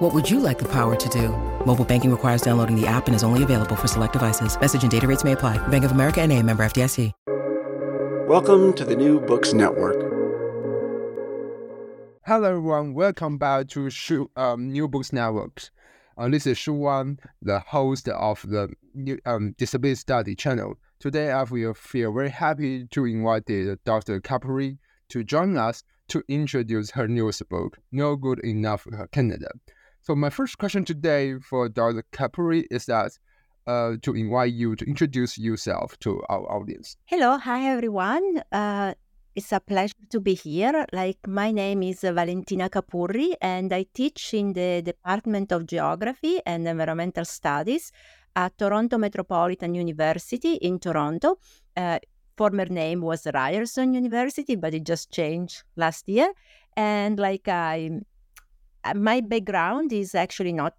What would you like the power to do? Mobile banking requires downloading the app and is only available for select devices. Message and data rates may apply. Bank of America and a member FDIC. Welcome to the New Books Network. Hello everyone, welcome back to Shu, um, New Books Network. Uh, this is Shu Wan, the host of the new, um, Disability Study channel. Today I will feel very happy to invite Dr. Capurri to join us to introduce her newest book, No Good Enough Canada. So my first question today for Dr. Capurri is that uh, to invite you to introduce yourself to our audience. Hello, hi everyone. Uh, it's a pleasure to be here. Like my name is Valentina Capurri, and I teach in the Department of Geography and Environmental Studies at Toronto Metropolitan University in Toronto. Uh, former name was Ryerson University, but it just changed last year. And like I, my background is actually not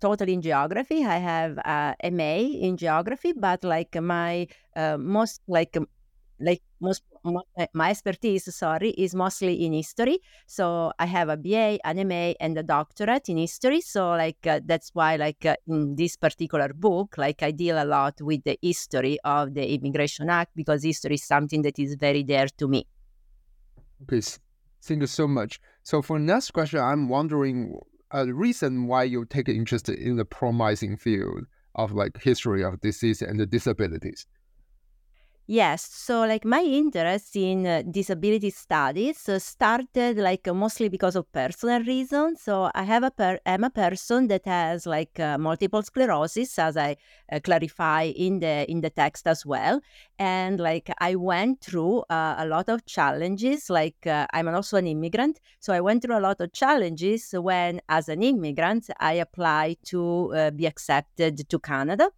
totally in geography. I have a MA in geography, but like my uh, most like like most my expertise sorry is mostly in history. So i have a ba an ma and a doctorate in history. So like uh, that's why like uh, in this particular book like i deal a lot with the history of the immigration act because history is something that is very dear to me. Okay thank you so much so for next question i'm wondering uh, a reason why you take interest in the promising field of like history of disease and the disabilities Yes, so like my interest in uh, disability studies uh, started like uh, mostly because of personal reasons. So I have a per- I'm a person that has like uh, multiple sclerosis, as I uh, clarify in the in the text as well. And like I went through uh, a lot of challenges. Like I'm also an immigrant, so I went through a lot of challenges when, as an immigrant, I applied to be accepted to Canada.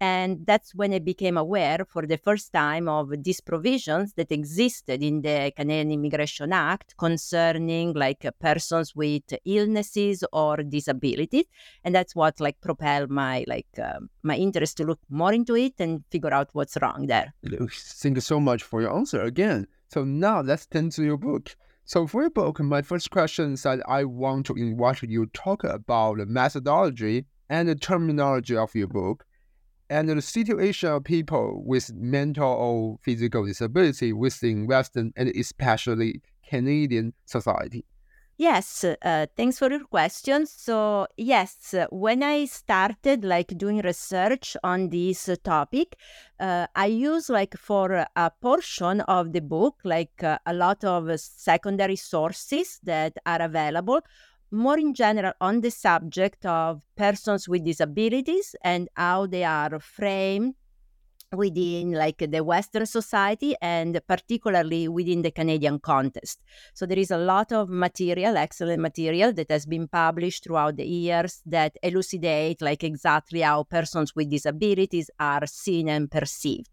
And that's when I became aware for the first time of these provisions that existed in the Canadian Immigration Act concerning like persons with illnesses or disabilities. And that's what like propelled my like uh, my interest to look more into it and figure out what's wrong there. Thank you so much for your answer again. So now let's turn to your book. So for your book, my first question is that I want to invite you to talk about the methodology and the terminology of your book and the situation of people with mental or physical disability within Western and especially Canadian society? Yes, uh, thanks for your question. So, yes, when I started like doing research on this topic, uh, I use like for a portion of the book, like uh, a lot of secondary sources that are available more in general on the subject of persons with disabilities and how they are framed within like the western society and particularly within the canadian context. So there is a lot of material excellent material that has been published throughout the years that elucidate like exactly how persons with disabilities are seen and perceived.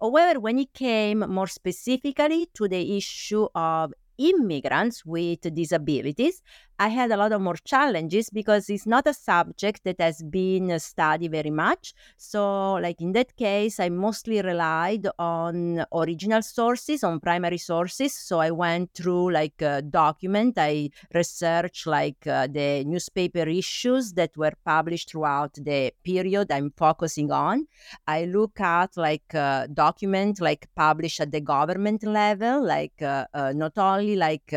However when it came more specifically to the issue of immigrants with disabilities, I had a lot of more challenges because it's not a subject that has been studied very much. So, like in that case, I mostly relied on original sources, on primary sources. So, I went through like a document, I researched like uh, the newspaper issues that were published throughout the period I'm focusing on. I look at like uh, document like published at the government level, like uh, uh not only like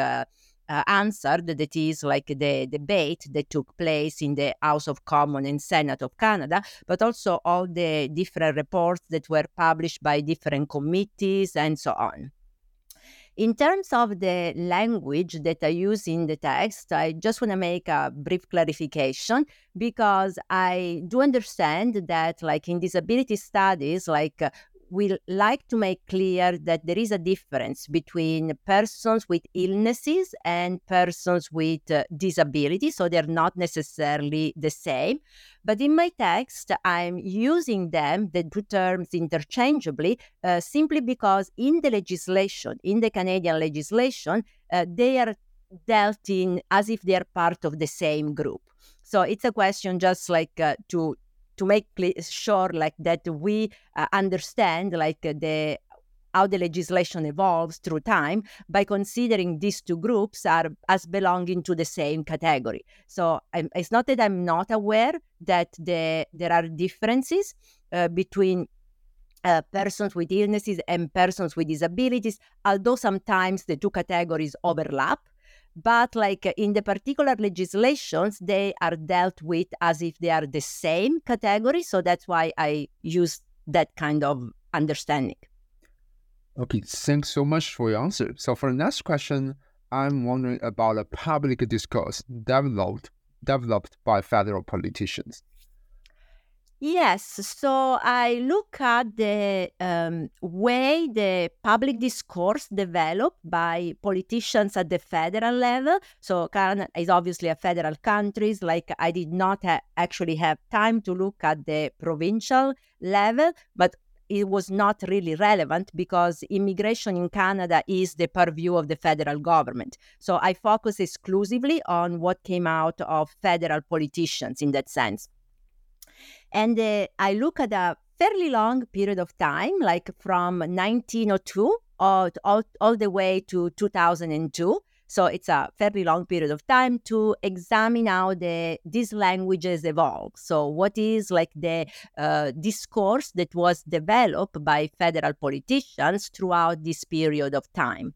uh, answered that is like the debate that took place in the House of Commons and Senate of Canada, but also all the different reports that were published by different committees and so on. In terms of the language that I use in the text, I just want to make a brief clarification because I do understand that, like in disability studies, like we like to make clear that there is a difference between persons with illnesses and persons with uh, disabilities, so they're not necessarily the same. But in my text, I'm using them, the two terms interchangeably, uh, simply because in the legislation, in the Canadian legislation, uh, they are dealt in as if they are part of the same group. So it's a question just like uh, to to make sure like that we uh, understand like the how the legislation evolves through time by considering these two groups are as belonging to the same category. So I'm, it's not that I'm not aware that the, there are differences uh, between uh, persons with illnesses and persons with disabilities, although sometimes the two categories overlap but like in the particular legislations they are dealt with as if they are the same category so that's why i use that kind of understanding. Okay thanks so much for your answer. So for the next question i'm wondering about a public discourse developed developed by federal politicians Yes, so I look at the um, way the public discourse developed by politicians at the federal level. So Canada is obviously a federal country. Like I did not ha- actually have time to look at the provincial level, but it was not really relevant because immigration in Canada is the purview of the federal government. So I focus exclusively on what came out of federal politicians in that sense. And uh, I look at a fairly long period of time, like from 1902 all, all, all the way to 2002. So it's a fairly long period of time to examine how the these languages evolve. So what is like the uh, discourse that was developed by federal politicians throughout this period of time?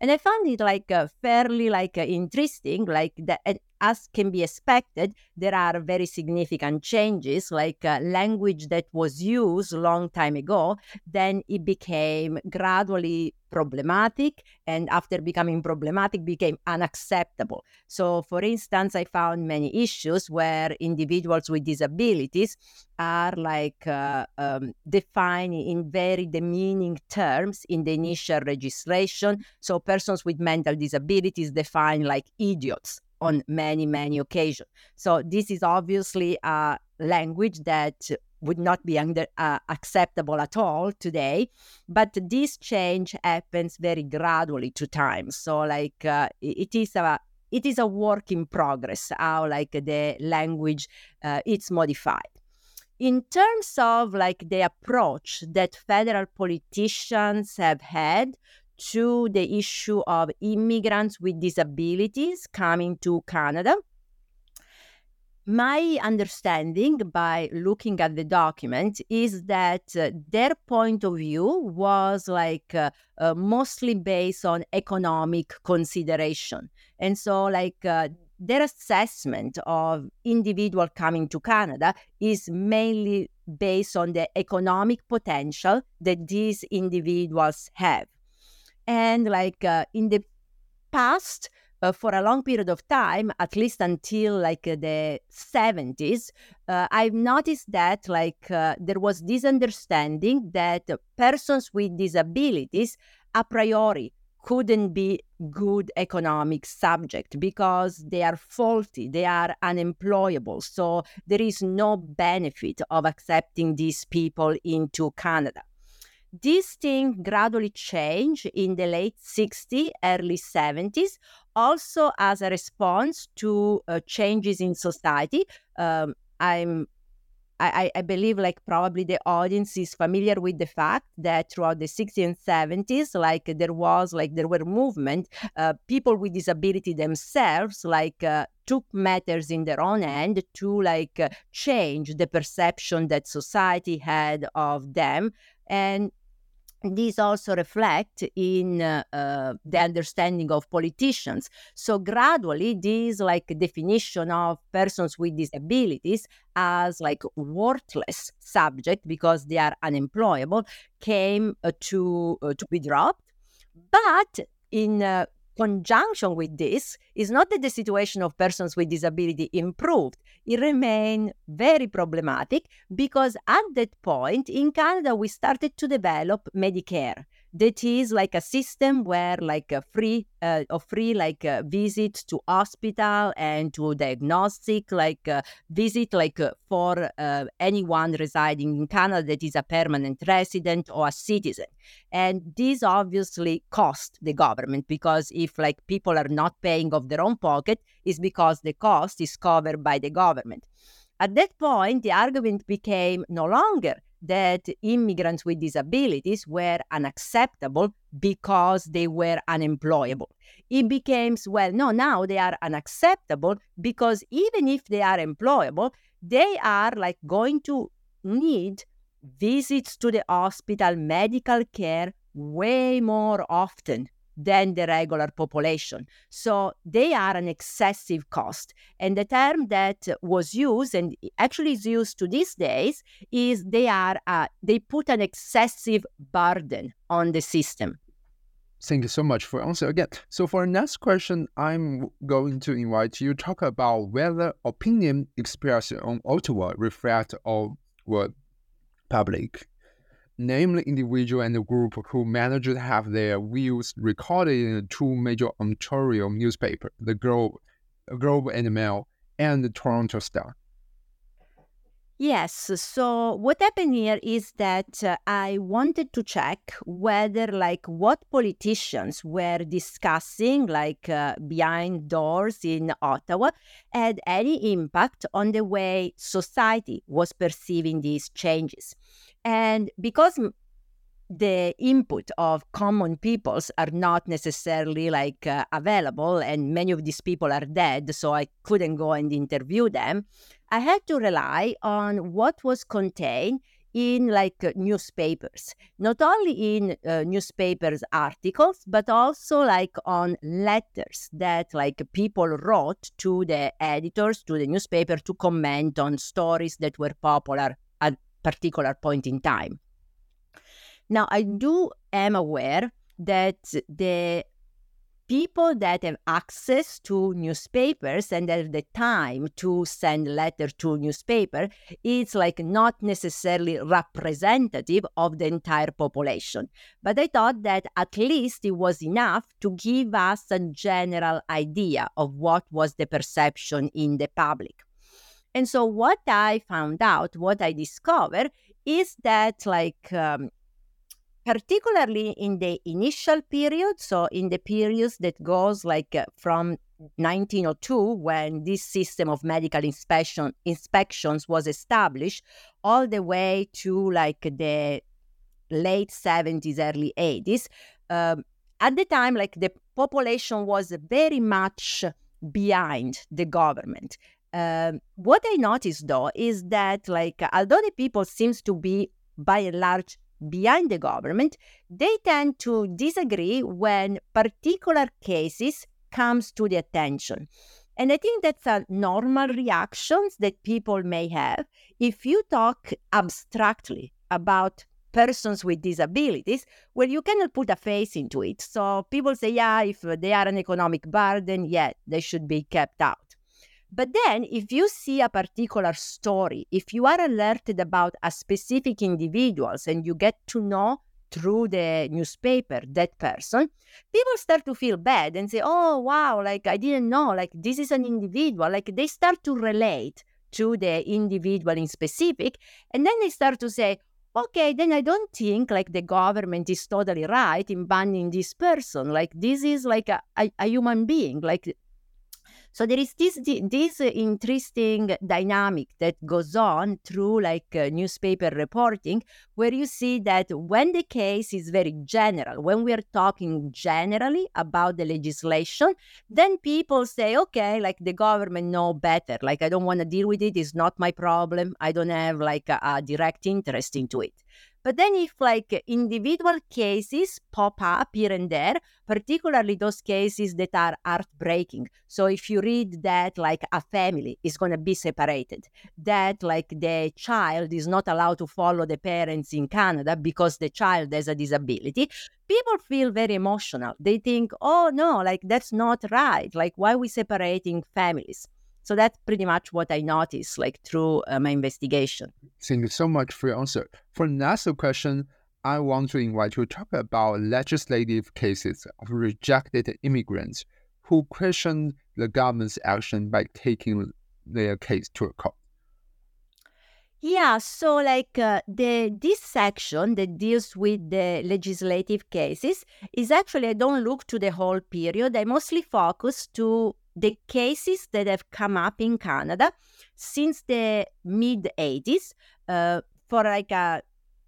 And I found it like uh, fairly like uh, interesting, like that as can be expected, there are very significant changes, like uh, language that was used long time ago, then it became gradually problematic and after becoming problematic became unacceptable. So for instance i found many issues where individuals with disabilities are like uh, um, defined in very demeaning terms in the initial registration. So persons with mental disabilities defined like idiots on many, many occasions. So this is obviously a language that would not be under, uh, acceptable at all today. But this change happens very gradually to time. So like uh, it is a it is a work in progress how like the language uh, it's modified in terms of like the approach that federal politicians have had to the issue of immigrants with disabilities coming to Canada. My understanding by looking at the document is that uh, their point of view was like uh, uh, mostly based on economic consideration. And so, like, uh, their assessment of individual coming to Canada is mainly based on the economic potential that these individuals have. And like uh, in the past, uh, for a long period of time, at least until like uh, the 70s, uh, I've noticed that like uh, there was this understanding that persons with disabilities a priori couldn't be good economic subject because they are faulty they are unemployable. So there is no benefit of accepting these people into canada this thing gradually changed in the late 60s, early 70s, also as a response to uh, changes in society. Um, I'm I, I, believe like probably the audience is familiar with the fact that throughout the 60s and 70s like there was like there were movement uh, people with disability themselves like uh, took matters in their own hand to like uh, change the perception that society had of them and these also reflect in uh, uh, the understanding of politicians. So gradually, this like definition of persons with disabilities as like worthless subject because they are unemployable came uh, to uh, to be dropped. But in uh, conjunction with this is not that the situation of persons with disability improved. It remained very problematic because at that point in Canada, we started to develop Medicare that is like a system where like a free uh, a free like uh, visit to hospital and to diagnostic like uh, visit like uh, for uh, anyone residing in Canada that is a permanent resident or a citizen. And this obviously cost the government because if like people are not paying of their own pocket is because the cost is covered by the government. At that point the argument became no longer that immigrants with disabilities were unacceptable because they were unemployable. It became, well, no, now they are unacceptable because even if they are employable, they are like going to need visits to the hospital, medical care way more often than the regular population. So they are an excessive cost. And the term that was used and actually is used to these days is they are uh, they put an excessive burden on the system. Thank you so much for answer again. So for next question, I'm going to invite you to talk about whether opinion expressed on Ottawa reflect our public namely individual and the group who managed to have their views recorded in two major Ontario newspapers, the Globe, Globe and Mail, and the Toronto Star. Yes. So what happened here is that uh, I wanted to check whether, like, what politicians were discussing, like, uh, behind doors in Ottawa, had any impact on the way society was perceiving these changes. And because the input of common peoples are not necessarily like uh, available and many of these people are dead so i couldn't go and interview them i had to rely on what was contained in like uh, newspapers. Not only in uh, newspapers articles but also like on letters that like people wrote to the editors to the newspaper to comment on stories that were popular particular point in time. Now, I do am aware that the people that have access to newspapers and have the time to send letter to newspaper it's like not necessarily representative of the entire population but i thought that at least it was enough to give us a general idea of what was the perception in the public and so what I found out, what I discovered is that like um, particularly in the initial period, so in the periods that goes like uh, from 1902 when this system of medical inspection inspections was established all the way to like the late 70s early 80s um, at the time like the population was very much behind the government um, what I noticed though is that like although the people seems to be by and large behind the government, they tend to disagree when particular cases comes to the attention. And I think that's a normal reactions that people may have if you talk abstractly about persons with disabilities, well, you cannot put a face into it. So people say, yeah, if they are an economic burden, yeah, they should be kept out. But then, if you see a particular story, if you are alerted about a specific individuals and you get to know through the newspaper that person, people start to feel bad and say, "Oh, wow! Like I didn't know. Like this is an individual." Like they start to relate to the individual in specific, and then they start to say, okay, then I don't think like the government is totally right in banning this person. Like this is like a, a, a human being. Like so there is this this interesting dynamic that goes on through like uh, newspaper reporting, where you see that when the case is very general, when we are talking generally about the legislation, then people say, okay, like the government know better. Like I don't want to deal with it. It's not my problem. I don't have like a, a direct interest into it. But then if like individual cases pop up here and there, particularly those cases that are heartbreaking. So if you read that like a family is going to be separated, that like the child is not allowed to follow the parents in Canada because the child has a disability, people feel very emotional. They think, oh no, like that's not right. Like why we separating families? So that's pretty much what I noticed, like through uh, my investigation. Thank you so much for your answer. For the next question, I want to invite you to talk about legislative cases of rejected immigrants who questioned the government's action by taking their case to a court. Yeah, so like uh, the this section that deals with the legislative cases is actually I don't look to the whole period. I mostly focus to the cases that have come up in Canada since the mid 80s. Uh, for like a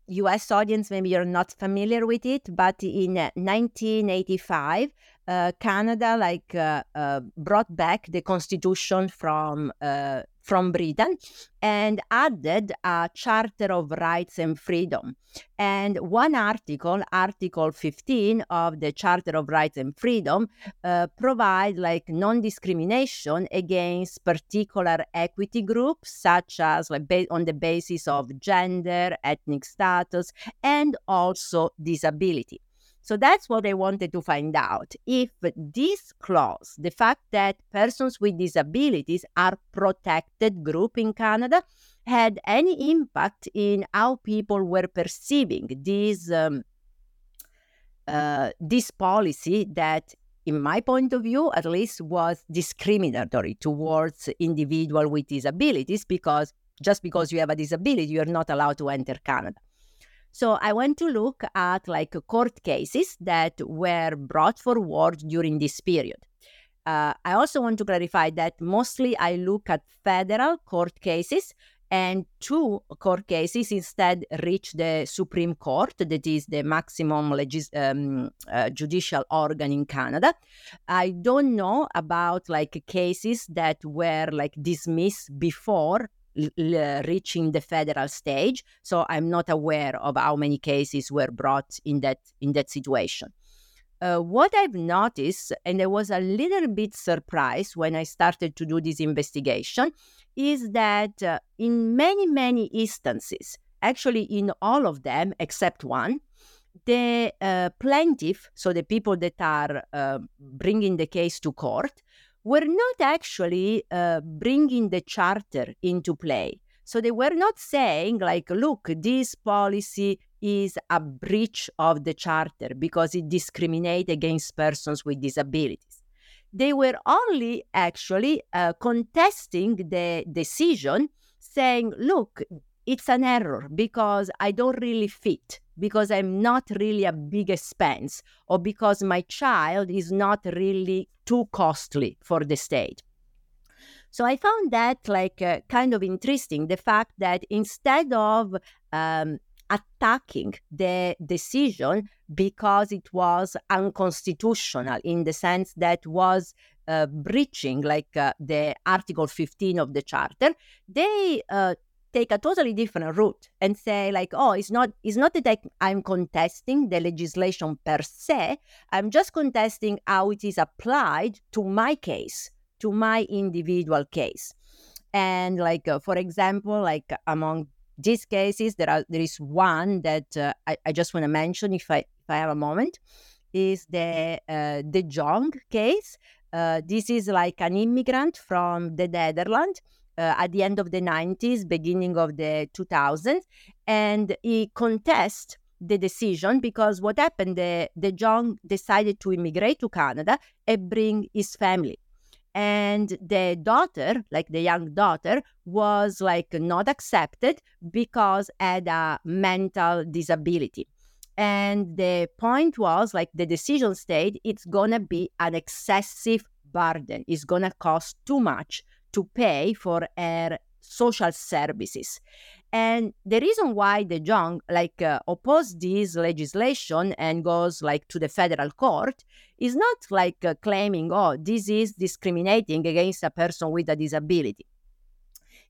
US audience, maybe you're not familiar with it, but in 1985, uh, Canada like uh, uh, brought back the constitution from uh, from Britain and added a Charter of Rights and Freedom. And one article, Article 15 of the Charter of Rights and Freedom, uh, provide like non-discrimination against particular equity groups, such as like ba- on the basis of gender, ethnic status, and also disability. So that's what I wanted to find out. If this clause, the fact that persons with disabilities are protected group in Canada, had any impact in how people were perceiving this um, uh, this policy that in my point of view at least was discriminatory towards individual with disabilities because just because you have a disability you're not allowed to enter canada so I went to look at like court cases that were brought forward during this period. Uh, I also want to clarify that mostly I look at federal court cases and two court cases instead reach the Supreme Court, that is the maximum legis- um, uh, judicial organ in Canada. I don't know about like cases that were like dismissed before l- reaching the federal stage. So I'm not aware of how many cases were brought in that in that situation. Uh, what I've noticed, and I was a little bit surprised when I started to do this investigation, is that uh, in many, many instances, actually in all of them except one, the uh, plaintiff, so the people that are uh, bringing the case to court, were not actually uh, bringing the charter into play. So they were not saying, like, look, this policy is a breach of the charter because it discriminates against persons with disabilities. They were only actually uh, contesting the decision, saying, look, it's an error because I don't really fit, because I'm not really a big expense, or because my child is not really too costly for the state. So I found that like uh, kind of interesting the fact that instead of um, attacking the decision because it was unconstitutional in the sense that was uh, breaching like uh, the article 15 of the charter they uh, take a totally different route and say like oh it's not it's not that i'm contesting the legislation per se. I'm just contesting how it is applied to my case to my individual case. And like uh, for example like among these cases there are there is one that uh, I, I just want to mention if i if i have a moment is the uh, de jong case. Uh, this is like an immigrant from the netherlands uh, at the end of the 90s, beginning of the 2000s, and he contests the decision because what happened, the, De Jong decided to immigrate to Canada and bring his family. And the daughter, like the young daughter, was like not accepted because had a mental disability. And the point was like the decision state, it's gonna be an excessive burden. It's gonna cost too much to pay for her social services. And the reason why De Jong like uh, oppose this legislation and goes like to the federal court is not like uh, claiming, oh, this is discriminating against a person with a disability.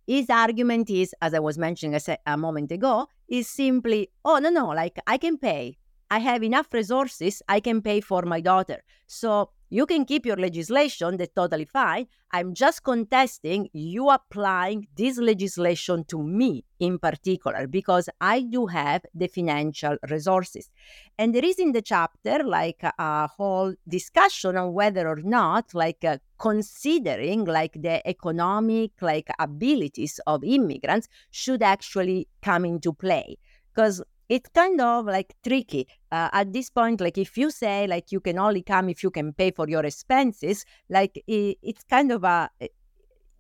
his argument is, as I was mentioning a, se- a moment ago, is simply, oh, no, no, like I can pay. I have enough resources, I can pay for my daughter. So you can keep your legislation, that's totally fine. I'm just contesting you applying this legislation to me in particular because I do have the financial resources. And there is in the chapter like a whole discussion on whether or not, like, uh, considering like the economic like abilities of immigrants should actually come into play because it's kind of like tricky uh, at this point like if you say like you can only come if you can pay for your expenses like it, it's kind of a eh,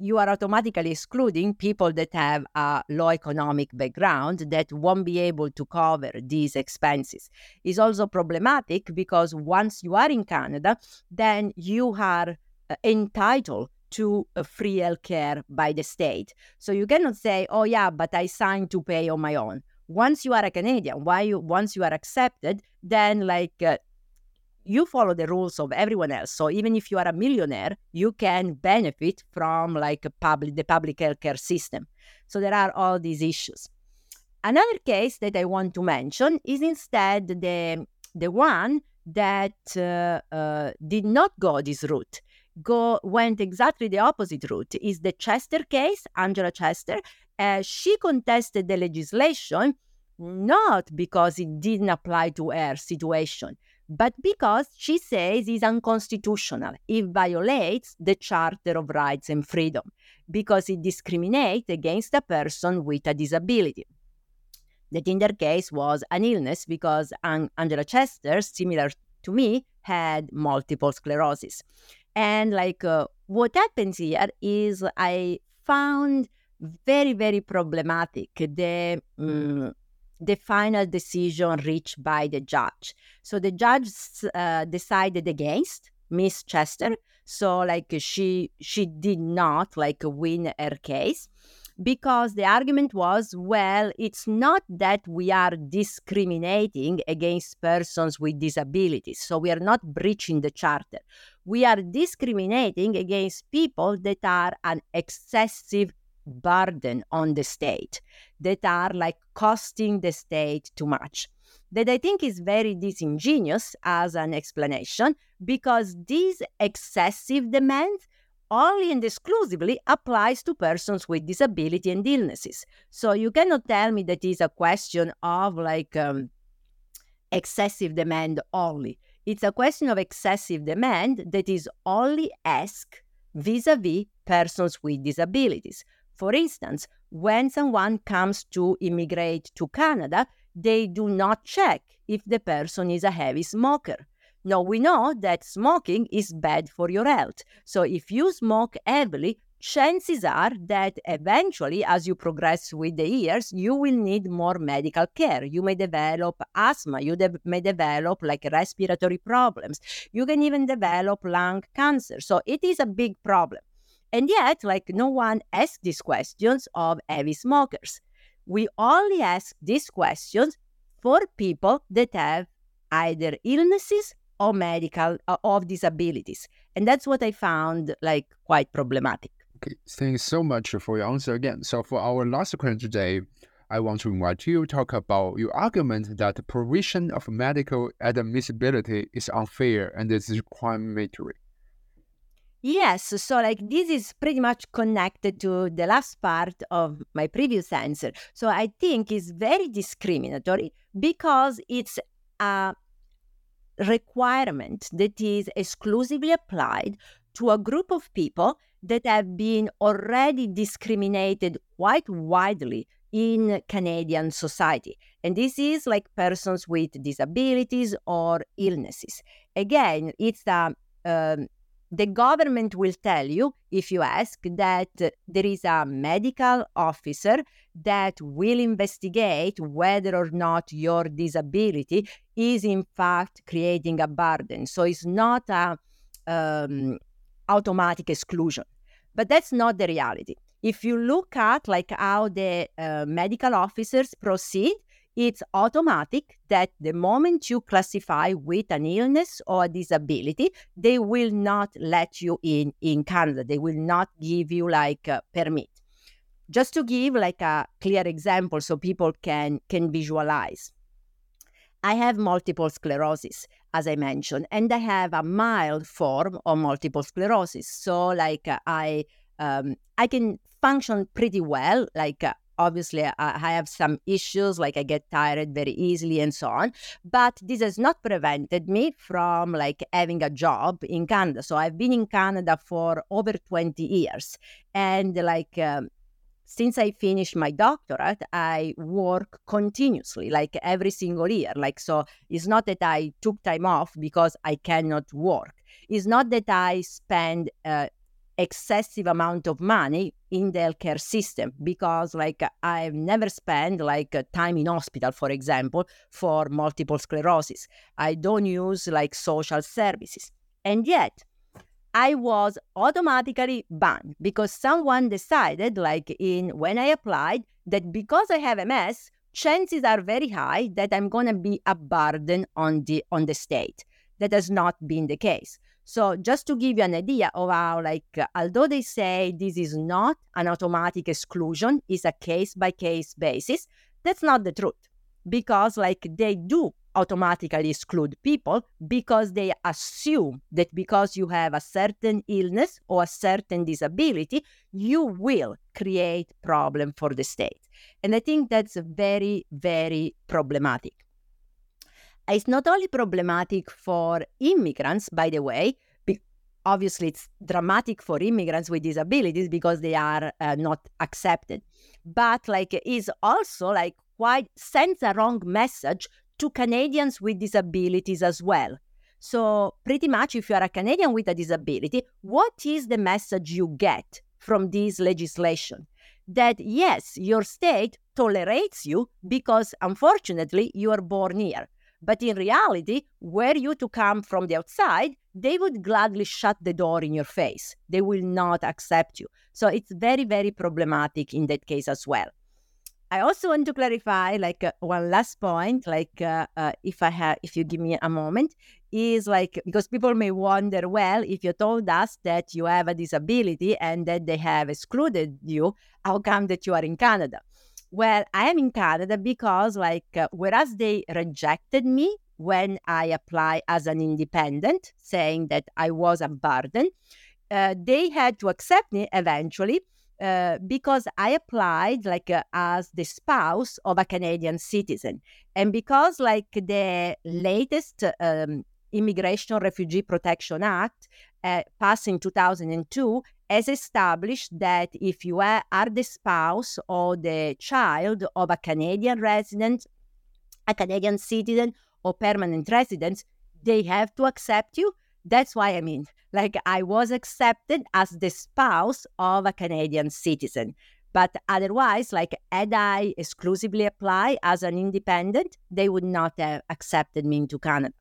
you are automatically excluding people that have a low economic background that won't be able to cover these expenses. It's also problematic because once you are in Canada, then you are uh, entitled to a free healthcare by the state. So you cannot say, oh, yeah, but I signed to pay on my own once you are a Canadian, why you once you are accepted, then like uh, you follow the rules of everyone else. So even if you are a millionaire, you can benefit from like public the public healthcare system. So there are all these issues. Another case that I want to mention is instead the the one that uh, uh, did not go this route go went exactly the opposite route is the Chester case, Angela Chester, she contested the legislation not because it didn't apply to her situation, but because she says it's unconstitutional. It violates the Charter of Rights and Freedom because it discriminates against a person with a disability. That in their case was an illness because Angela Chester, similar to me, had multiple sclerosis. And like uh, what happens here is I found very, very problematic. The um, the final decision reached by the judge. So the judge uh, decided against Miss Chester. So like she she did not like win her case because the argument was well it's not that we are discriminating against persons with disabilities so we are not breaching the charter we are discriminating against people that are an excessive burden on the state that are like costing the state too much that I think is very disingenuous as an explanation because this excessive demand only and exclusively applies to persons with disability and illnesses. So you cannot tell me that is a question of like um, excessive demand only. It's a question of excessive demand that is only asked vis a vis persons with disabilities. For instance, when someone comes to immigrate to Canada, they do not check if the person is a heavy smoker. Now, we know that smoking is bad for your health. So, if you smoke heavily, chances are that eventually, as you progress with the years, you will need more medical care. You may develop asthma, you de- may develop like respiratory problems, you can even develop lung cancer. So, it is a big problem. And yet, like no one asks these questions of heavy smokers. We only ask these questions for people that have either illnesses or medical uh, of disabilities. And that's what I found like quite problematic. Okay, thanks so much for your answer again. So for our last question today, I want to invite you to talk about your argument that the provision of medical admissibility is unfair and is discriminatory. Yes, so like this is pretty much connected to the last part of my previous answer. So I think it's very discriminatory because it's a requirement that is exclusively applied to a group of people that have been already discriminated quite widely in Canadian society. And this is like persons with disabilities or illnesses. Again, it's a um, the government will tell you, if you ask, that there is a medical officer that will investigate whether or not your disability is in fact creating a burden. So it's not a um, automatic exclusion. But that's not the reality. If you look at like how the uh, medical officers proceed, it's automatic that the moment you classify with an illness or a disability, they will not let you in in Canada. They will not give you like a permit. just to give like a clear example so people can can visualize. I have multiple sclerosis, as I mentioned, and I have a mild form of multiple sclerosis. So, like, I um, I can function pretty well. Like, uh, obviously, I, I have some issues, like I get tired very easily and so on. But this has not prevented me from like having a job in Canada. So I've been in Canada for over twenty years, and like. Um, since I finished my doctorate, I work continuously, like every single year. Like, so it's not that I took time off because I cannot work. It's not that I spend uh, excessive amount of money in the healthcare system because like I've never spent like time in hospital, for example, for multiple sclerosis. I don't use like social services. And yet I was automatically banned because someone decided, like in when I applied, that because I have MS, chances are very high that I'm gonna be a burden on the on the state. That has not been the case. So just to give you an idea of how, like, although they say this is not an automatic exclusion, it's a case by case basis, that's not the truth because, like, they do automatically exclude people because they assume that because you have a certain illness or a certain disability, you will create problem for the state. And I think that's very, very problematic. It's not only problematic for immigrants, by the way, obviously it's dramatic for immigrants with disabilities because they are uh, not accepted but like is also like quite sends a wrong message to Canadians with disabilities as well. So, pretty much, if you are a Canadian with a disability, what is the message you get from this legislation? That yes, your state tolerates you because unfortunately you are born here. But in reality, were you to come from the outside, they would gladly shut the door in your face. They will not accept you. So it's very, very problematic in that case as well. I also want to clarify, like uh, one last point, like uh, uh, if I have, if you give me a moment, is like because people may wonder, well, if you told us that you have a disability and that they have excluded you, how come that you are in Canada? Well, I am in Canada because, like, uh, whereas they rejected me when I applied as an independent, saying that I was a burden, uh, they had to accept me eventually uh, because I applied like uh, as the spouse of a Canadian citizen, and because like the latest um, Immigration Refugee Protection Act uh, passed in 2002 has established that if you are, the spouse or the child of a Canadian resident, a Canadian citizen, or permanent resident, they have to accept you that's why I mean, like I was accepted as the spouse of a Canadian citizen. But otherwise, like had I exclusively applied as an independent, they would not have accepted me into Canada.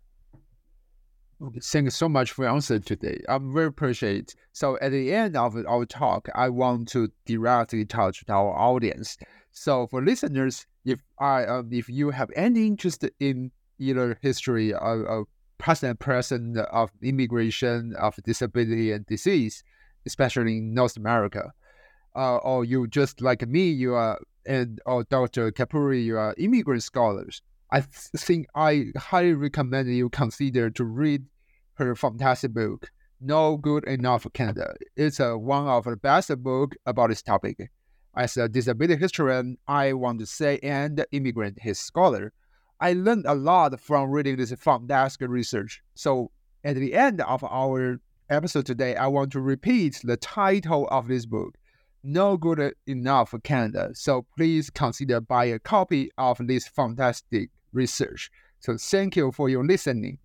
Okay, thank you so much for your answer today. I'm very appreciate. So at the end of our talk, I want to directly touch our audience. So for listeners, if I um, if you have any interest in either history of, of past and present of immigration, of disability and disease, especially in North America. Uh, or you just like me, you are, and or Dr. Capurri, you are immigrant scholars. I think I highly recommend you consider to read her fantastic book, No Good Enough Canada. It's uh, one of the best books about this topic. As a disability historian, I want to say, and immigrant his scholar, I learned a lot from reading this desk research. So at the end of our episode today, I want to repeat the title of this book, No Good Enough Canada. So please consider buy a copy of this fantastic research. So thank you for your listening.